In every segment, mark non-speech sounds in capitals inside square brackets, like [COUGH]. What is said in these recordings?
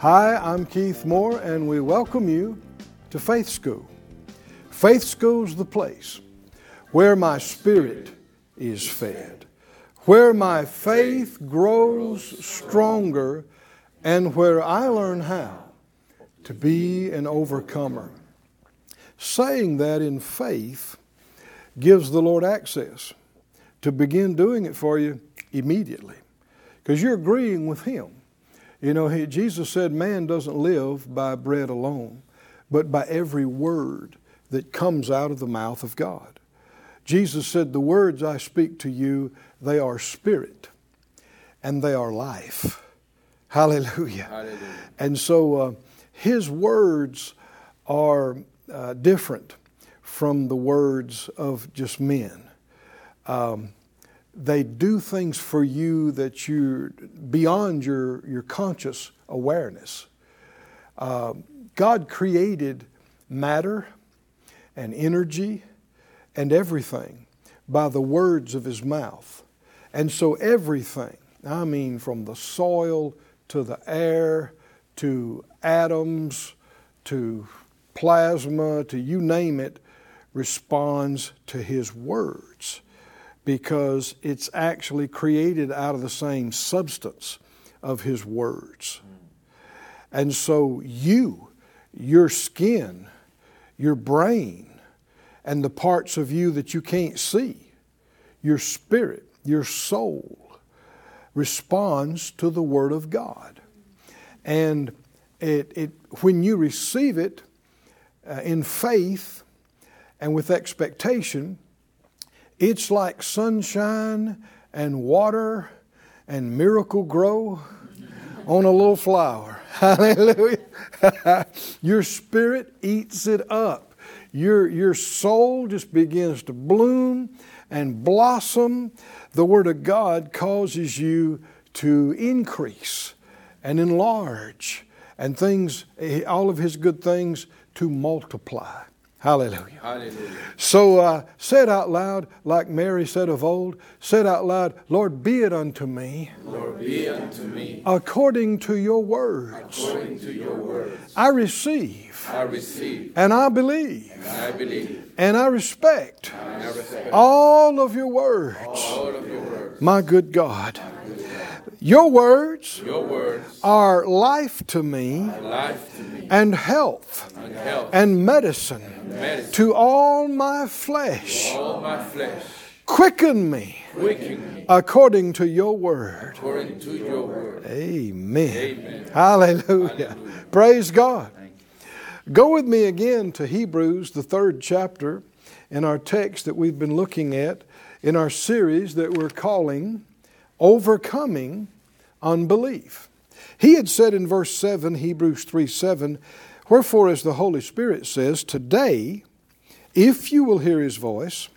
Hi, I'm Keith Moore, and we welcome you to Faith School. Faith School's the place where my spirit is fed, where my faith grows stronger, and where I learn how to be an overcomer. Saying that in faith gives the Lord access to begin doing it for you immediately because you're agreeing with Him. You know, he, Jesus said, Man doesn't live by bread alone, but by every word that comes out of the mouth of God. Jesus said, The words I speak to you, they are spirit and they are life. Hallelujah. Hallelujah. And so uh, his words are uh, different from the words of just men. Um, they do things for you that you beyond your, your conscious awareness. Uh, God created matter and energy and everything by the words of His mouth. And so everything, I mean, from the soil to the air to atoms to plasma to you name it, responds to His words because it's actually created out of the same substance of His words. And so, you, your skin, your brain, and the parts of you that you can't see, your spirit, your soul, responds to the Word of God. And it, it, when you receive it uh, in faith and with expectation, it's like sunshine and water and Miracle-Gro on a little flower. [LAUGHS] Hallelujah. [LAUGHS] your spirit eats it up. Your, your soul just begins to bloom and blossom. The Word of God causes you to increase and enlarge and things, all of His good things to multiply. Hallelujah. Hallelujah. So uh, said out loud, like Mary said of old, said out loud, Lord, be it unto me Lord, be unto me according to your words. according to your words. I receive I receive and I believe and I believe and I respect and I respect all of your words, all of your words. my good God. Your words Your words are life to me life to me and health and health and medicine medicine. to all my flesh. All my flesh Quicken me quicken me according to your word. according to your word. Amen. Amen. Hallelujah. Praise God. Go with me again to Hebrews, the third chapter, in our text that we've been looking at in our series that we're calling Overcoming Unbelief. He had said in verse 7, Hebrews 3 7, Wherefore, as the Holy Spirit says, Today, if you will hear his voice,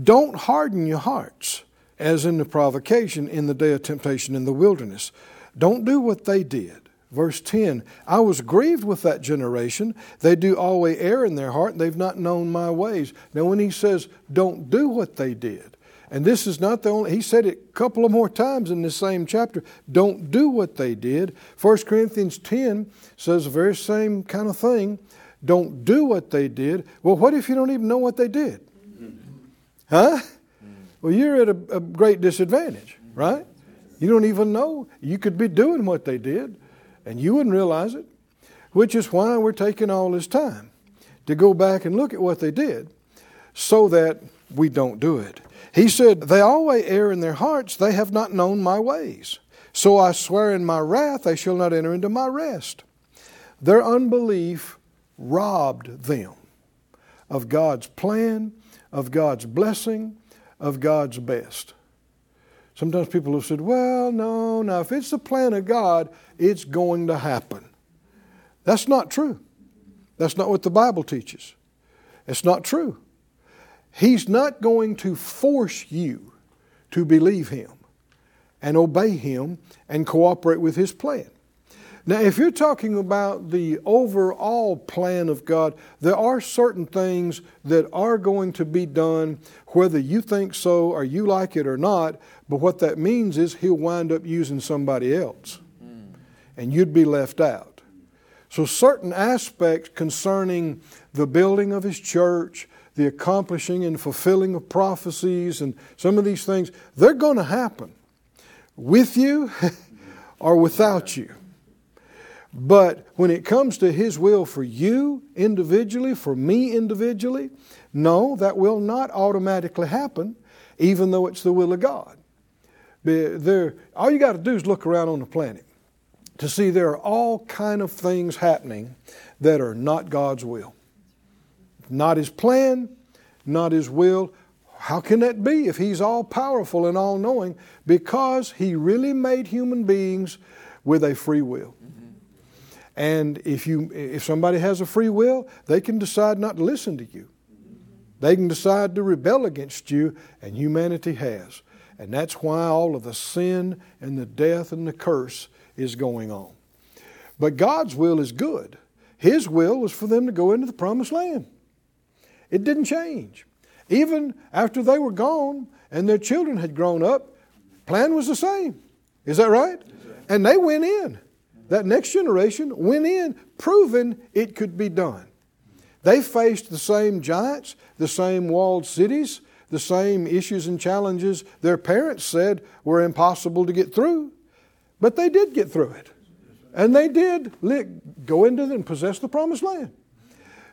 don't harden your hearts, as in the provocation in the day of temptation in the wilderness. Don't do what they did. Verse 10 I was grieved with that generation. They do always err in their heart, and they've not known my ways. Now, when he says, don't do what they did, and this is not the only, he said it a couple of more times in this same chapter. Don't do what they did. 1 Corinthians 10 says the very same kind of thing. Don't do what they did. Well, what if you don't even know what they did? Huh? Well, you're at a, a great disadvantage, right? You don't even know. You could be doing what they did, and you wouldn't realize it, which is why we're taking all this time to go back and look at what they did so that we don't do it. He said, They always err in their hearts, they have not known my ways. So I swear in my wrath, they shall not enter into my rest. Their unbelief robbed them of God's plan, of God's blessing, of God's best. Sometimes people have said, Well, no, now if it's the plan of God, it's going to happen. That's not true. That's not what the Bible teaches. It's not true. He's not going to force you to believe Him and obey Him and cooperate with His plan. Now, if you're talking about the overall plan of God, there are certain things that are going to be done, whether you think so or you like it or not, but what that means is He'll wind up using somebody else, and you'd be left out. So, certain aspects concerning the building of His church, the accomplishing and fulfilling of prophecies, and some of these things, they're going to happen with you [LAUGHS] or without you. But when it comes to His will for you individually, for me individually, no, that will not automatically happen, even though it's the will of God. There, all you got to do is look around on the planet to see there are all kind of things happening that are not God's will. Not His plan, not His will. How can that be if He's all powerful and all knowing? Because He really made human beings with a free will. And if, you, if somebody has a free will, they can decide not to listen to you. They can decide to rebel against you, and humanity has. And that's why all of the sin and the death and the curse is going on. But God's will is good. His will was for them to go into the promised land. It didn't change. Even after they were gone and their children had grown up, plan was the same. Is that right? And they went in. That next generation went in, proving it could be done. They faced the same giants, the same walled cities, the same issues and challenges their parents said were impossible to get through. But they did get through it. And they did go into and possess the promised land.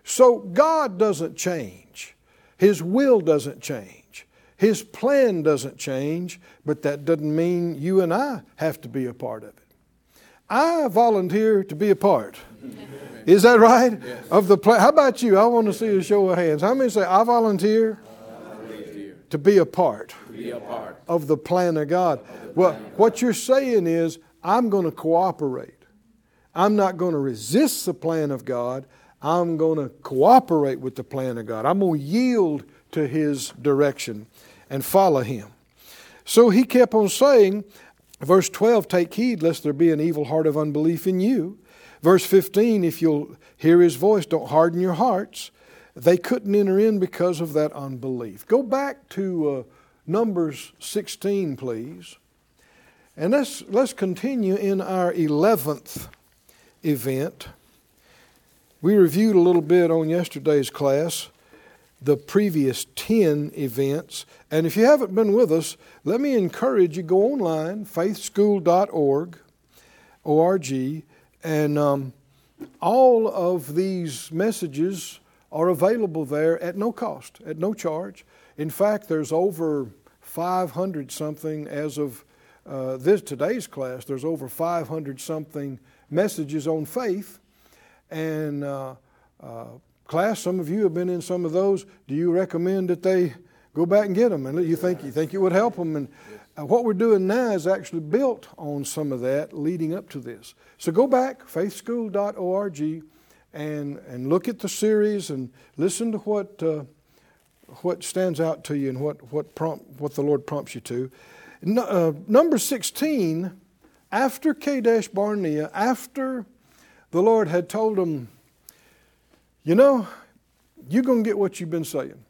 So God doesn't change. His will doesn't change. His plan doesn't change, but that doesn't mean you and I have to be a part of it. I volunteer to be a part. [LAUGHS] Is that right? Yes. Of the plan. How about you? I want to see a show of hands. How many say I volunteer, I volunteer. to be a part, be a part. of the plan of God? Well, what you're saying is I'm going to cooperate. I'm not going to resist the plan of God. I'm going to cooperate with the plan of God. I'm going to yield to His direction and follow Him. So he kept on saying, Verse 12, take heed lest there be an evil heart of unbelief in you. Verse 15, if you'll hear his voice, don't harden your hearts. They couldn't enter in because of that unbelief. Go back to uh, Numbers 16, please. And let's, let's continue in our 11th event. We reviewed a little bit on yesterday's class the previous 10 events. And if you haven't been with us, let me encourage you go online, faithschool.org, O-R-G, and um, all of these messages are available there at no cost, at no charge. In fact, there's over 500 something as of uh, this today's class. There's over 500 something messages on faith, and uh, uh, Class, some of you have been in some of those. Do you recommend that they go back and get them? And you think you think it would help them? And uh, what we're doing now is actually built on some of that leading up to this. So go back, faithschool.org, and and look at the series and listen to what uh, what stands out to you and what what prompt what the Lord prompts you to. No, uh, number sixteen, after Kadesh Barnea, after the Lord had told him, you know, you're going to get what you've been saying.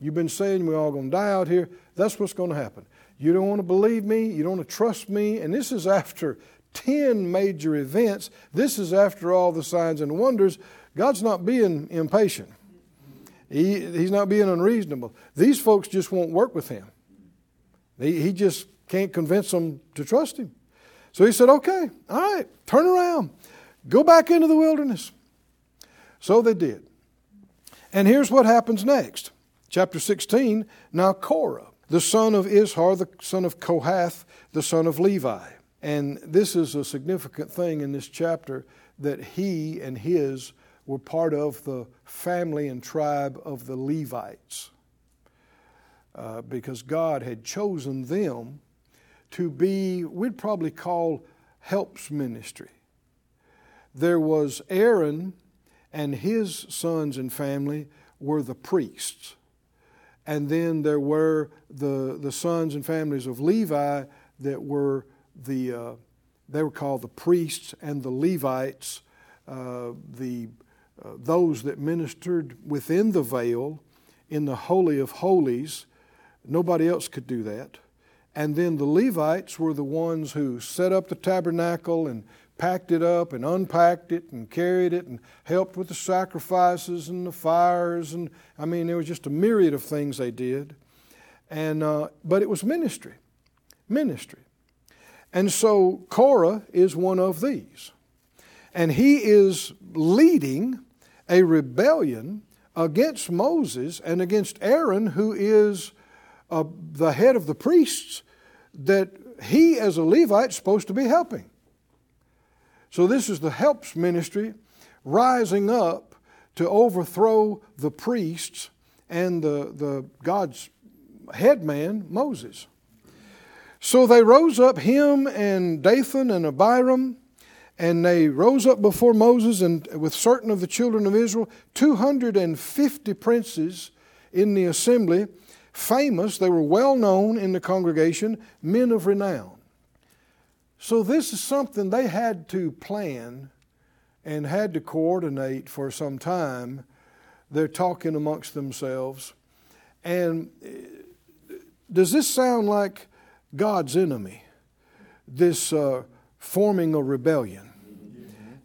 You've been saying we're all going to die out here. That's what's going to happen. You don't want to believe me. You don't want to trust me. And this is after 10 major events. This is after all the signs and wonders. God's not being impatient, he, He's not being unreasonable. These folks just won't work with Him. He, he just can't convince them to trust Him. So He said, okay, all right, turn around. Go back into the wilderness. So they did. And here's what happens next. Chapter 16 Now Korah, the son of Izhar, the son of Kohath, the son of Levi. And this is a significant thing in this chapter that he and his were part of the family and tribe of the Levites. Uh, because God had chosen them to be, we'd probably call helps ministry there was Aaron and his sons and family were the priests. And then there were the, the sons and families of Levi that were the, uh, they were called the priests and the Levites, uh, the, uh, those that ministered within the veil in the Holy of Holies. Nobody else could do that. And then the Levites were the ones who set up the tabernacle and packed it up and unpacked it and carried it and helped with the sacrifices and the fires and I mean there was just a myriad of things they did, and uh, but it was ministry, ministry, and so Korah is one of these, and he is leading a rebellion against Moses and against Aaron, who is uh, the head of the priests that he as a Levite is supposed to be helping. So this is the helps ministry rising up to overthrow the priests and the, the God's headman, Moses. So they rose up, him and Dathan and Abiram, and they rose up before Moses and with certain of the children of Israel, 250 princes in the assembly, famous, they were well known in the congregation, men of renown. So, this is something they had to plan and had to coordinate for some time. They're talking amongst themselves. And uh, does this sound like God's enemy? This uh, forming a rebellion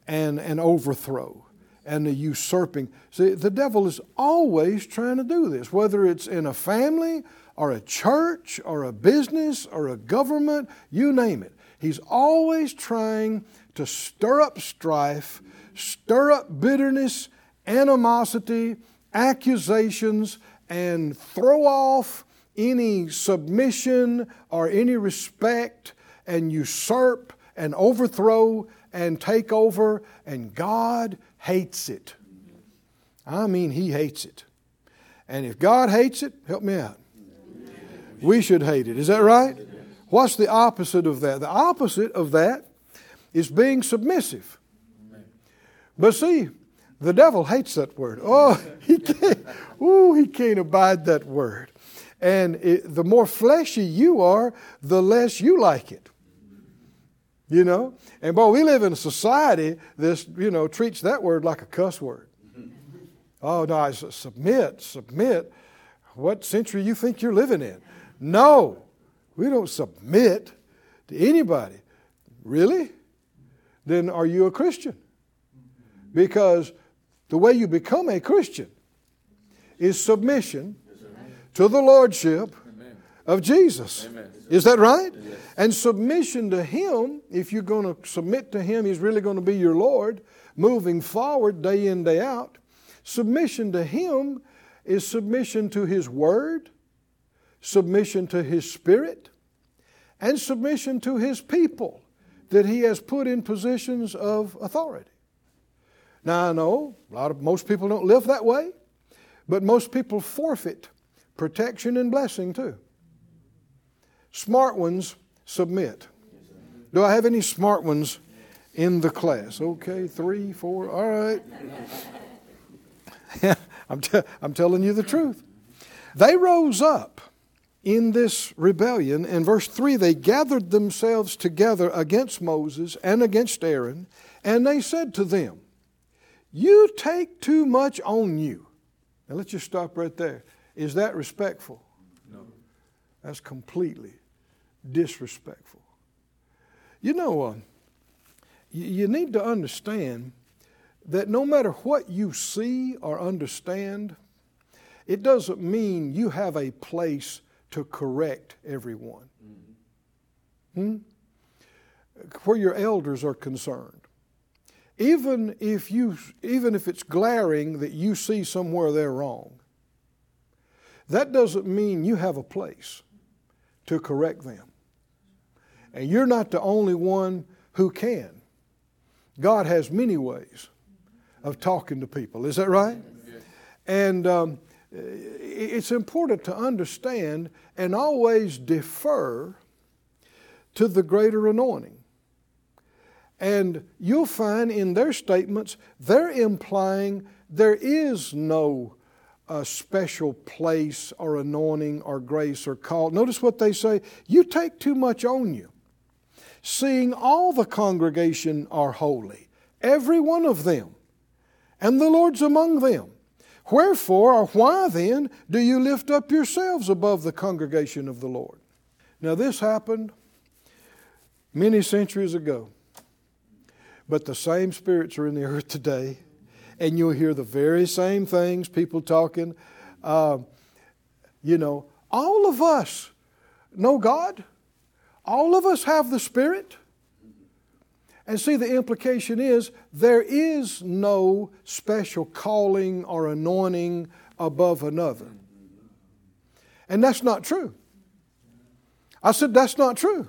and an overthrow and the usurping. See, the devil is always trying to do this, whether it's in a family or a church or a business or a government, you name it. He's always trying to stir up strife, stir up bitterness, animosity, accusations, and throw off any submission or any respect and usurp and overthrow and take over. And God hates it. I mean, He hates it. And if God hates it, help me out. We should hate it. Is that right? What's the opposite of that? The opposite of that is being submissive. But see, the devil hates that word. Oh, [LAUGHS] he can't. Ooh, he can't abide that word. And it, the more fleshy you are, the less you like it. You know? And boy, we live in a society that, you know, treats that word like a cuss word. Oh, no, I submit, submit. What century you think you're living in? No. We don't submit to anybody. Really? Then are you a Christian? Because the way you become a Christian is submission to the Lordship of Jesus. Is that right? And submission to Him, if you're going to submit to Him, He's really going to be your Lord moving forward day in, day out. Submission to Him is submission to His Word, submission to His Spirit, and submission to His people that He has put in positions of authority. Now I know a lot of most people don't live that way, but most people forfeit protection and blessing too. Smart ones submit. Do I have any smart ones in the class? Okay, three, four, all right. [LAUGHS] I'm, te- I'm telling you the truth. They rose up in this rebellion. In verse 3, they gathered themselves together against Moses and against Aaron, and they said to them, You take too much on you. Now let's just stop right there. Is that respectful? No. That's completely disrespectful. You know, uh, you, you need to understand that no matter what you see or understand, it doesn't mean you have a place to correct everyone. Hmm? Where your elders are concerned. Even if, you, even if it's glaring that you see somewhere they're wrong, that doesn't mean you have a place to correct them. And you're not the only one who can. God has many ways of talking to people. Is that right? And um, it's important to understand and always defer to the greater anointing. And you'll find in their statements, they're implying there is no uh, special place or anointing or grace or call. Notice what they say you take too much on you. Seeing all the congregation are holy, every one of them, and the Lord's among them. Wherefore, or why then, do you lift up yourselves above the congregation of the Lord? Now, this happened many centuries ago, but the same spirits are in the earth today, and you'll hear the very same things, people talking. Uh, you know, all of us know God, all of us have the Spirit. And see, the implication is there is no special calling or anointing above another. And that's not true. I said, that's not true.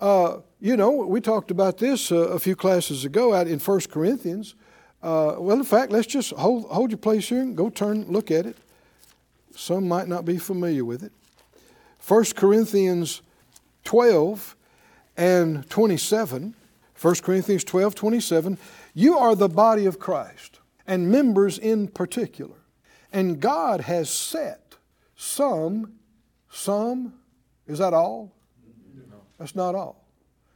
Uh, you know, we talked about this uh, a few classes ago out in 1 Corinthians. Uh, well, in fact, let's just hold, hold your place here and go turn, look at it. Some might not be familiar with it. 1 Corinthians 12 and 27. 1 Corinthians 12, 27. You are the body of Christ, and members in particular. And God has set some, some, is that all? No. That's not all.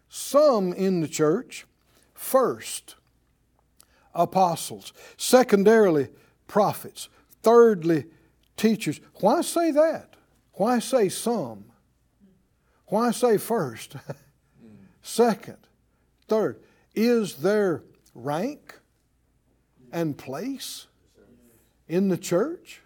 Some in the church, first, apostles. Secondarily, prophets. Thirdly, teachers. Why say that? Why say some? Why say first? [LAUGHS] Second? Third? Is there rank and place in the church?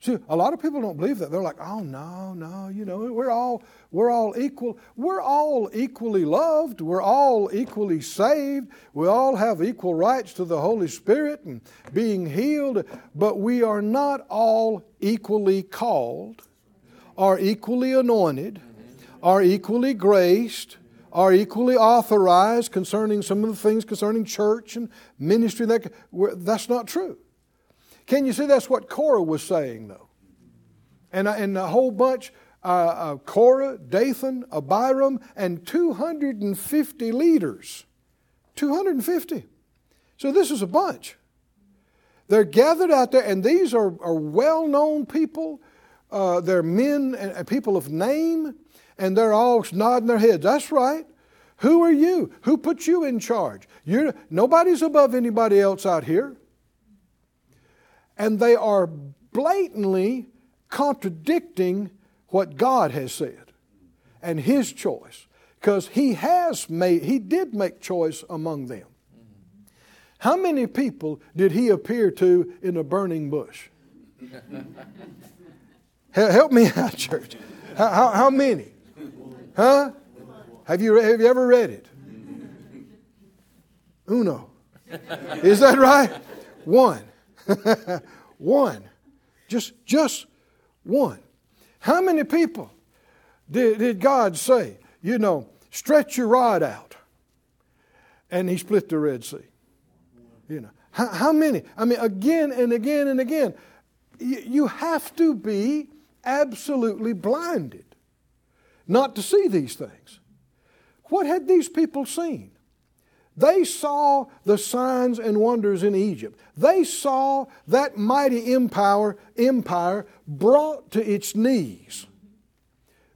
See, a lot of people don't believe that. They're like, "Oh no, no, you know, we're all we're all equal. We're all equally loved. We're all equally saved. We all have equal rights to the Holy Spirit and being healed, but we are not all equally called, are equally anointed, are equally graced, are equally authorized concerning some of the things concerning church and ministry. That, that's not true. Can you see that's what Korah was saying, though? And, uh, and a whole bunch uh, uh, Korah, Dathan, Abiram, and 250 leaders. 250. So this is a bunch. They're gathered out there, and these are, are well known people. Uh, they're men and people of name, and they're all nodding their heads. That's right. Who are you? Who put you in charge? You're, nobody's above anybody else out here and they are blatantly contradicting what God has said and His choice. Because He has made, He did make choice among them. How many people did He appear to in a burning bush? [LAUGHS] Help me out, church. How, how, how, many? Huh? Have you, have you ever read it? Uno. Is that right? One. [LAUGHS] one. Just, just one. How many people did, did God say, you know, stretch your rod out? And he split the Red Sea. You know, how, how many? I mean, again and again and again. You, you have to be absolutely blinded not to see these things. What had these people seen? They saw the signs and wonders in Egypt. They saw that mighty empire, empire brought to its knees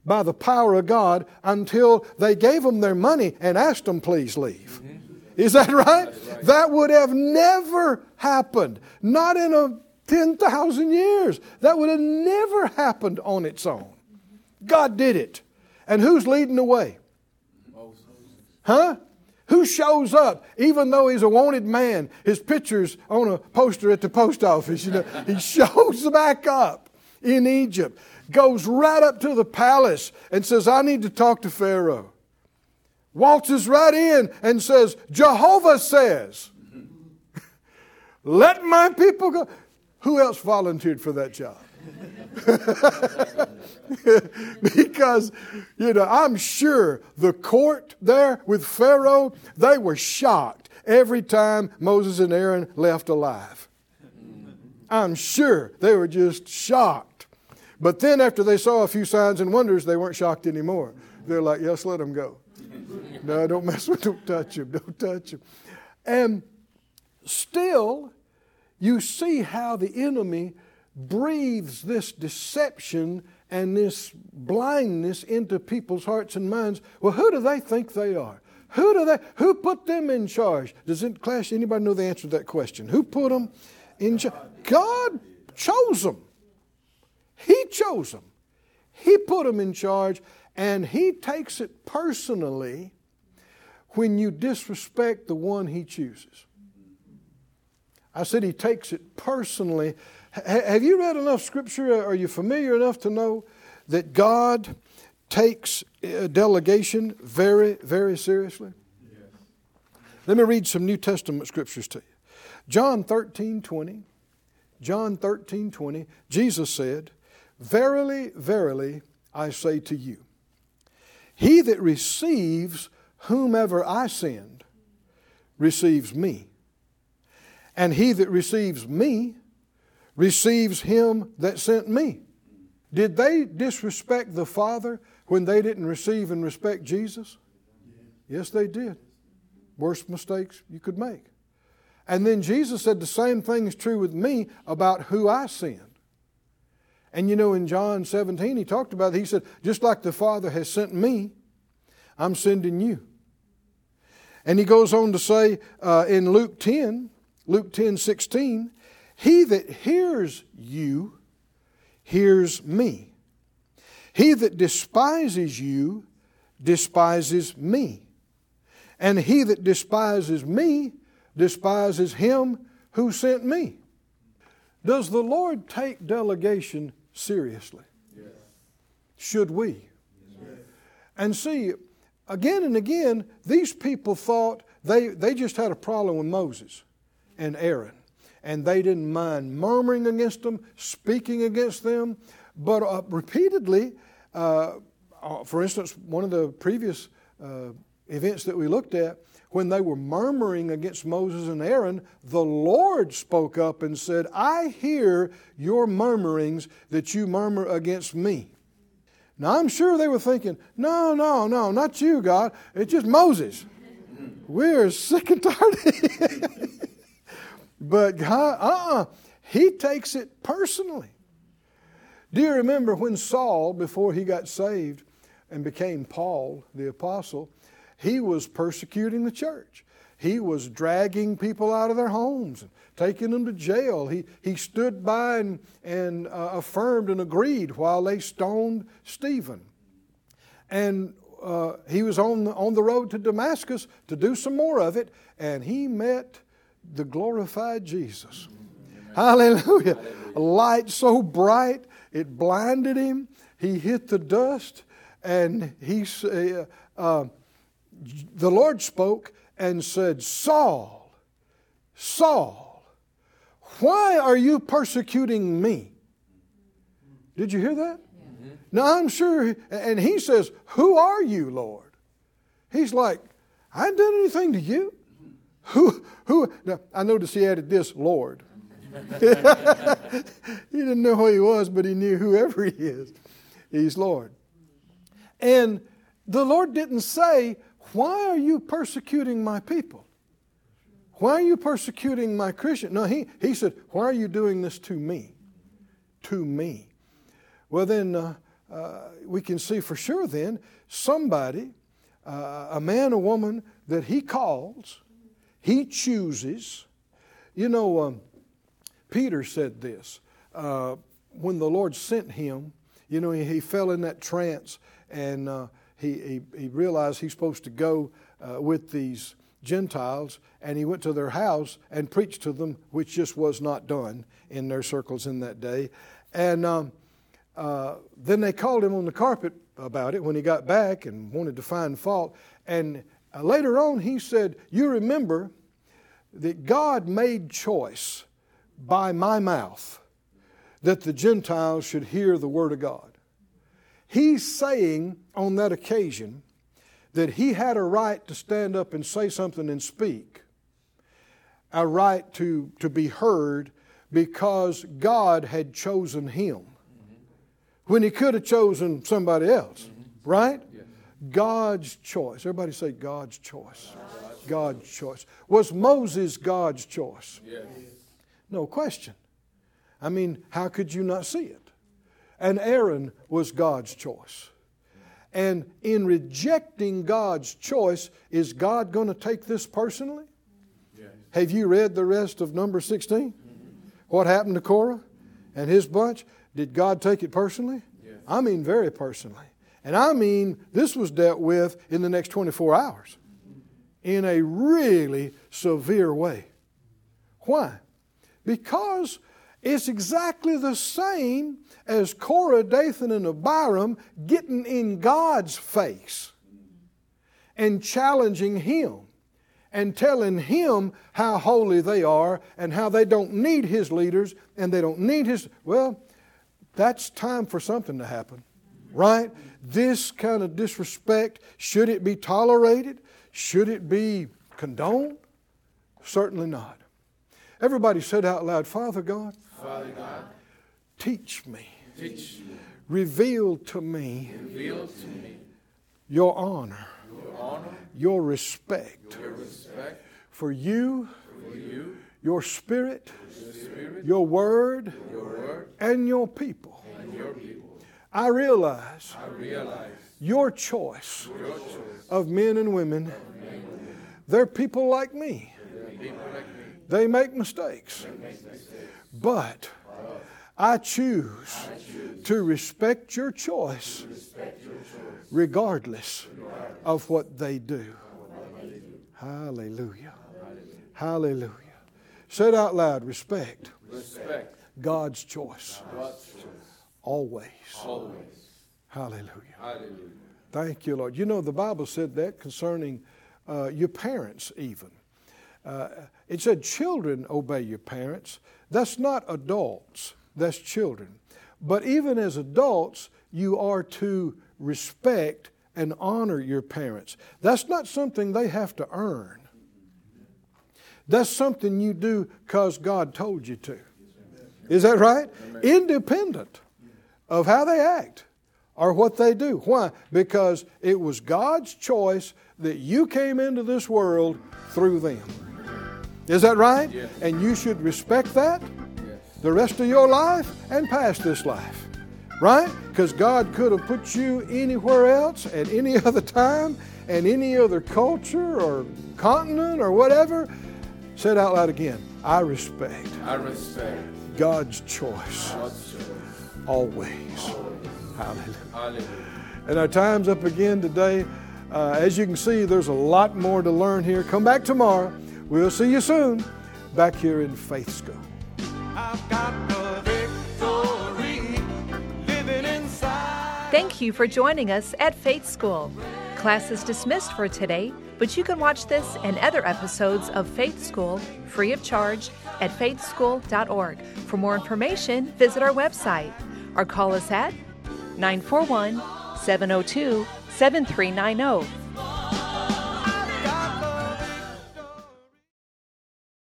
by the power of God until they gave them their money and asked them, please leave. Mm-hmm. Is that right? right? That would have never happened. Not in a 10,000 years. That would have never happened on its own. God did it. And who's leading the way? Huh? Who shows up, even though he's a wanted man? His picture's on a poster at the post office. You know, he [LAUGHS] shows back up in Egypt, goes right up to the palace and says, I need to talk to Pharaoh. Waltzes right in and says, Jehovah says, [LAUGHS] Let my people go. Who else volunteered for that job? [LAUGHS] because, you know, I'm sure the court there with Pharaoh, they were shocked every time Moses and Aaron left alive. I'm sure they were just shocked. But then, after they saw a few signs and wonders, they weren't shocked anymore. They're like, yes, let them go. [LAUGHS] No, don't mess with Don't touch him. Don't touch them. And still, you see how the enemy breathes this deception and this blindness into people's hearts and minds. Well, who do they think they are? Who do they? Who put them in charge? Does it clash? Anybody know the answer to that question? Who put them in charge? God chose them. He chose them. He put them in charge, and He takes it personally when you disrespect the one He chooses. I said He takes it personally. have you read enough Scripture? Are you familiar enough to know that God takes uh, delegation very, very seriously? Yes. Let me read some New Testament scriptures to you. John 13, 20. John 13, 20. Jesus said, Verily, verily, I say to you, he that receives whomever I send receives me. And he that receives me receives him that sent me. Did they disrespect the Father when they didn't receive and respect Jesus? Yes, they did. Worst mistakes you could make. And then Jesus said the same thing is true with me about who I send. And you know, in John 17, he talked about it. He said, just like the Father has sent me, I'm sending you. And he goes on to say uh, in Luke 10, Luke 10 16, he that hears you hears me. He that despises you despises me. And he that despises me despises him who sent me. Does the Lord take delegation seriously? Yes. Should we? Yes. And see, again and again, these people thought they, they just had a problem with Moses and Aaron. And they didn't mind murmuring against them, speaking against them. But uh, repeatedly, uh, uh for instance, one of the previous uh, events that we looked at, when they were murmuring against Moses and Aaron, the Lord spoke up and said, I hear your murmurings that you murmur against me. Now, I'm sure they were thinking, no, no, no, not you, God. It's just Moses. [LAUGHS] We're sick and tired. [LAUGHS] but God, uh uh-uh, uh He takes it personally. Do you remember when Saul, before he got saved and became Paul the apostle, he was persecuting the church. He was dragging people out of their homes and taking them to jail. He, he stood by and, and uh, affirmed and agreed while they stoned Stephen. And uh, he was on the, on the road to Damascus to do some more of it, and he met the glorified Jesus. Hallelujah. Hallelujah. A light so bright, it blinded him. He hit the dust, and he uh, uh the Lord spoke and said, Saul, Saul, why are you persecuting me? Did you hear that? Mm-hmm. Now I'm sure, and he says, Who are you, Lord? He's like, I haven't done anything to you. Who, who, now I noticed he added this, Lord. [LAUGHS] he didn't know who he was, but he knew whoever he is. He's Lord. And the Lord didn't say, why are you persecuting my people? Why are you persecuting my Christian? No, he, he said, Why are you doing this to me? To me. Well, then uh, uh, we can see for sure then somebody, uh, a man or woman that he calls, he chooses. You know, um, Peter said this uh, when the Lord sent him, you know, he, he fell in that trance and uh, he, he, he realized he's supposed to go uh, with these Gentiles, and he went to their house and preached to them, which just was not done in their circles in that day. And um, uh, then they called him on the carpet about it when he got back and wanted to find fault. And uh, later on, he said, You remember that God made choice by my mouth that the Gentiles should hear the Word of God. He's saying on that occasion that he had a right to stand up and say something and speak, a right to, to be heard because God had chosen him when he could have chosen somebody else, right? God's choice. Everybody say God's choice. God's choice. Was Moses God's choice? Yes. No question. I mean, how could you not see it? And Aaron was God's choice. And in rejecting God's choice, is God going to take this personally? Yes. Have you read the rest of number 16? Mm-hmm. What happened to Korah and his bunch? Did God take it personally? Yes. I mean, very personally. And I mean, this was dealt with in the next 24 hours in a really severe way. Why? Because it's exactly the same as Korah, Dathan, and Abiram getting in God's face and challenging Him and telling Him how holy they are and how they don't need His leaders and they don't need His. Well, that's time for something to happen, right? This kind of disrespect, should it be tolerated? Should it be condoned? Certainly not. Everybody said out loud, Father God, Father God, teach me, teach me, reveal to me reveal to me your honor, your honor, your respect your respect for you, for you, your spirit, your spirit, your word, your word, and your people. and your people. I realize I realize your choice your choice. of men and women, they're people like me. People like me They make mistakes. But I choose to respect your choice regardless of what they do. Hallelujah. Hallelujah. Say it out loud respect respect God's choice God's choice always. always. Hallelujah. Hallelujah. Thank you, Lord. You know, the Bible said that concerning uh, your parents, even. Uh, it said, Children obey your parents. That's not adults, that's children. But even as adults, you are to respect and honor your parents. That's not something they have to earn, that's something you do because God told you to. Is that right? Independent of how they act or what they do. Why? Because it was God's choice that you came into this world through them. Is that right? Yes. And you should respect that Yes. the rest of your life and past this life. Right? Because God could have put you anywhere else at any [LAUGHS] other time and any other culture or continent or whatever. Say it out loud again. I respect I respect God's choice God's choice. Always. Hallelujah. Hallelujah. And our time's up again today. Uh, as you can see, there's a lot more to learn here. Come back tomorrow. We'll see you soon back here in Faith School. I've got the victory living inside. Thank you for joining us at Faith School. Class is dismissed for today, but you can watch this and other episodes of Faith School free of charge at faithschool.org. For more information, visit our website or call us at 941 702 7390.